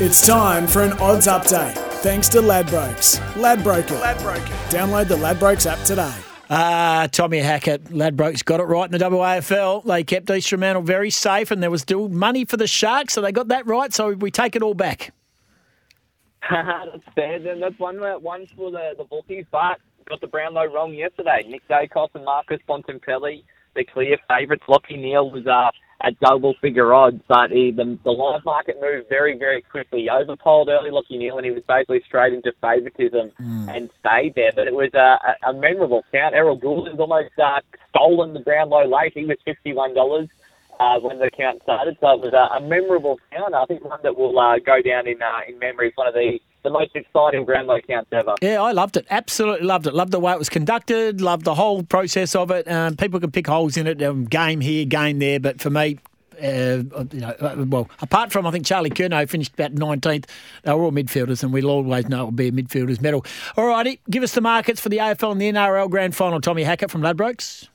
It's time for an odds update. Thanks to Ladbrokes. Ladbroker. Ladbroker. Download the Ladbrokes app today. Uh, Tommy Hackett, Ladbrokes got it right in the WAFL. They kept East Fremantle very safe and there was still money for the Sharks, so they got that right, so we take it all back. that's fair. Then that's one one for the the bookies, but got the Brownlow wrong yesterday. Nick Daicos and Marcus Bontempelli, the clear favourites. Lachie Neale was uh, at double figure odds, but he, the, the live market moved very, very quickly. He overpolled early Lachie Neale, and he was basically straight into favouritism and stayed there. But it was a, a, a memorable count. Errol Gulden's almost uh, stolen the Brownlow late. He was $51 uh, when the count started, so it was a, a memorable count. I think one that will uh, go down in uh, in memory. It's one of the the most exciting Brownlow counts ever. Yeah, I loved it. Absolutely loved it. Loved the way it was conducted. Loved the whole process of it. Um, people can pick holes in it. Um, game here, game there. But for me, uh, you know, uh, well, apart from I think Charlie Curnow finished about 19th, they were all midfielders, and we'll always know it will be a midfielder's medal. All righty, give us the markets for the AFL and the NRL Grand Final. Tommy Hackett from Ladbrokes.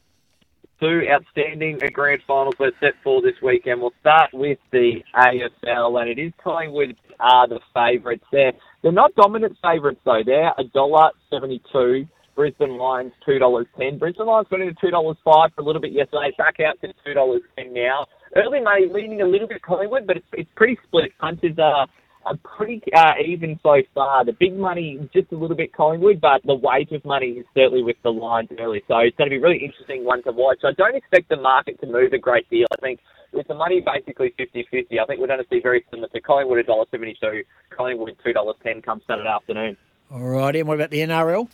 Two outstanding grand finals we're set for this weekend. We'll start with the AFL, and it is Collingwood are the favourites there. They're not dominant favourites though. They're a dollar seventy-two. Brisbane Lions two dollars ten. Brisbane Lions got into two dollars five for a little bit yesterday. Back out to two dollars ten now. Early money leaning a little bit Collingwood, but it's, it's pretty split. Punches are, are pretty uh, even so far. The big money just a little bit Collingwood, but the weight of money is certainly with the Lions early. So it's going to be really interesting one to watch. I don't expect the market to move a great deal. I think with the money basically 50-50, I think we're going to see very similar to Collingwood $1.72, Collingwood $2.10 come Saturday afternoon. All righty, and what about the NRL?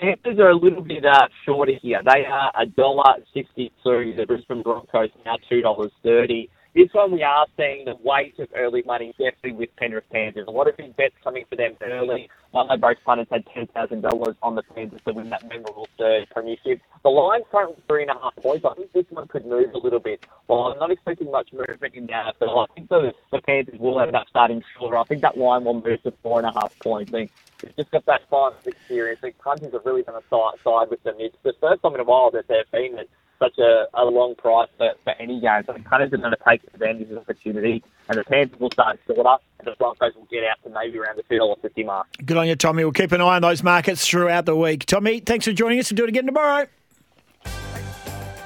Panthers are a little bit uh, shorter here. They are a dollar sixty-two. The Brisbane Broncos now two dollars thirty. This one we are seeing the weight of early money definitely with Penrith Panthers. A lot of big bets coming for them early. I know both punters had ten thousand dollars on the Panthers to win that memorable third premiership. The line's currently three and a half points. I think this one could move a little bit. Well, I'm not expecting much movement in that, but I think the, the Panthers will end up starting shorter. I think that line will move to four and a half points. I think it's just got that finals experience. The punters have really done a side, side with them. It's the first time in a while that they've been at such a, a long price for any game. So the punters are going to take advantage of the opportunity, and the Panthers will start shorter, and the Broncos will get out to maybe around the two dollar fifty mark. Good on you, Tommy. We'll keep an eye on those markets throughout the week. Tommy, thanks for joining us. We'll do it again tomorrow.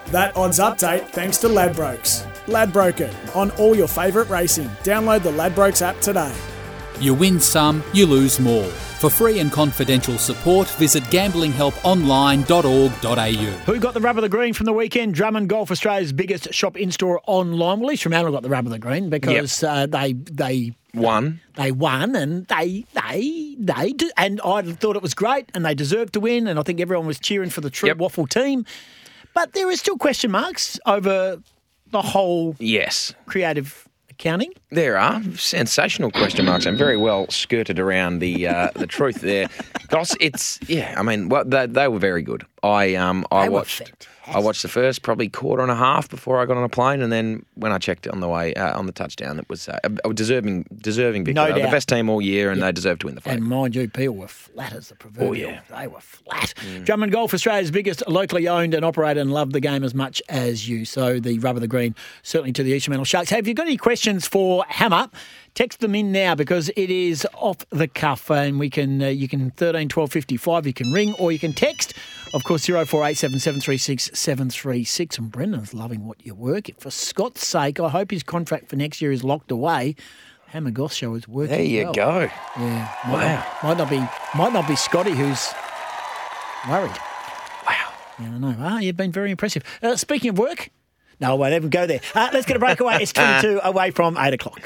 That odds update thanks to Ladbrokes. Ladbroker on all your favourite racing. Download the Ladbrokes app today. You win some, you lose more. For free and confidential support, visit gamblinghelponline.org.au. Who got the rub of the green from the weekend? Drummond Golf, Australia's biggest shop in store online. Well, East Fremantle got the rub of the green because uh, they they One. they won and they they they do, and I thought it was great and they deserved to win and I think everyone was cheering for the true Yep. WAFL team. But there is still question marks over the whole Yes. creative accounting. There are sensational question marks and very well skirted around the uh, the truth there. Goss, it's yeah. I mean, well, they, they were very good. I um I They watched I watched the first probably quarter and a half before I got on a plane, and then when I checked on the way uh, on the touchdown, it was uh, a, deserving deserving victory. No doubt. the best team all year, and they deserve to win the flag. And mind you, people were flat as the proverbial. yeah. They were flat. Drummond Golf, Australia's biggest locally owned and operated and loved the game as much as you. So the rub of the green, certainly to the East Fremantle Sharks. Hey, have you got any questions for Hammer? Text them in now because it is off the cuff and we can uh, you can 13 12 55 you can ring or you can text of course 0487 736 736 and Brendan's loving what you work for Scott's sake I hope his contract for next year is locked away Hammer Goss show is working there you well. go. Yeah. Might Wow. Not, might not be might not be Scotty who's worried. Wow. Yeah, I know. Ah, you've been very impressive. Uh, speaking of work, no, I won't even go there. Uh, let's get a break away. It's 22 away from 8 o'clock.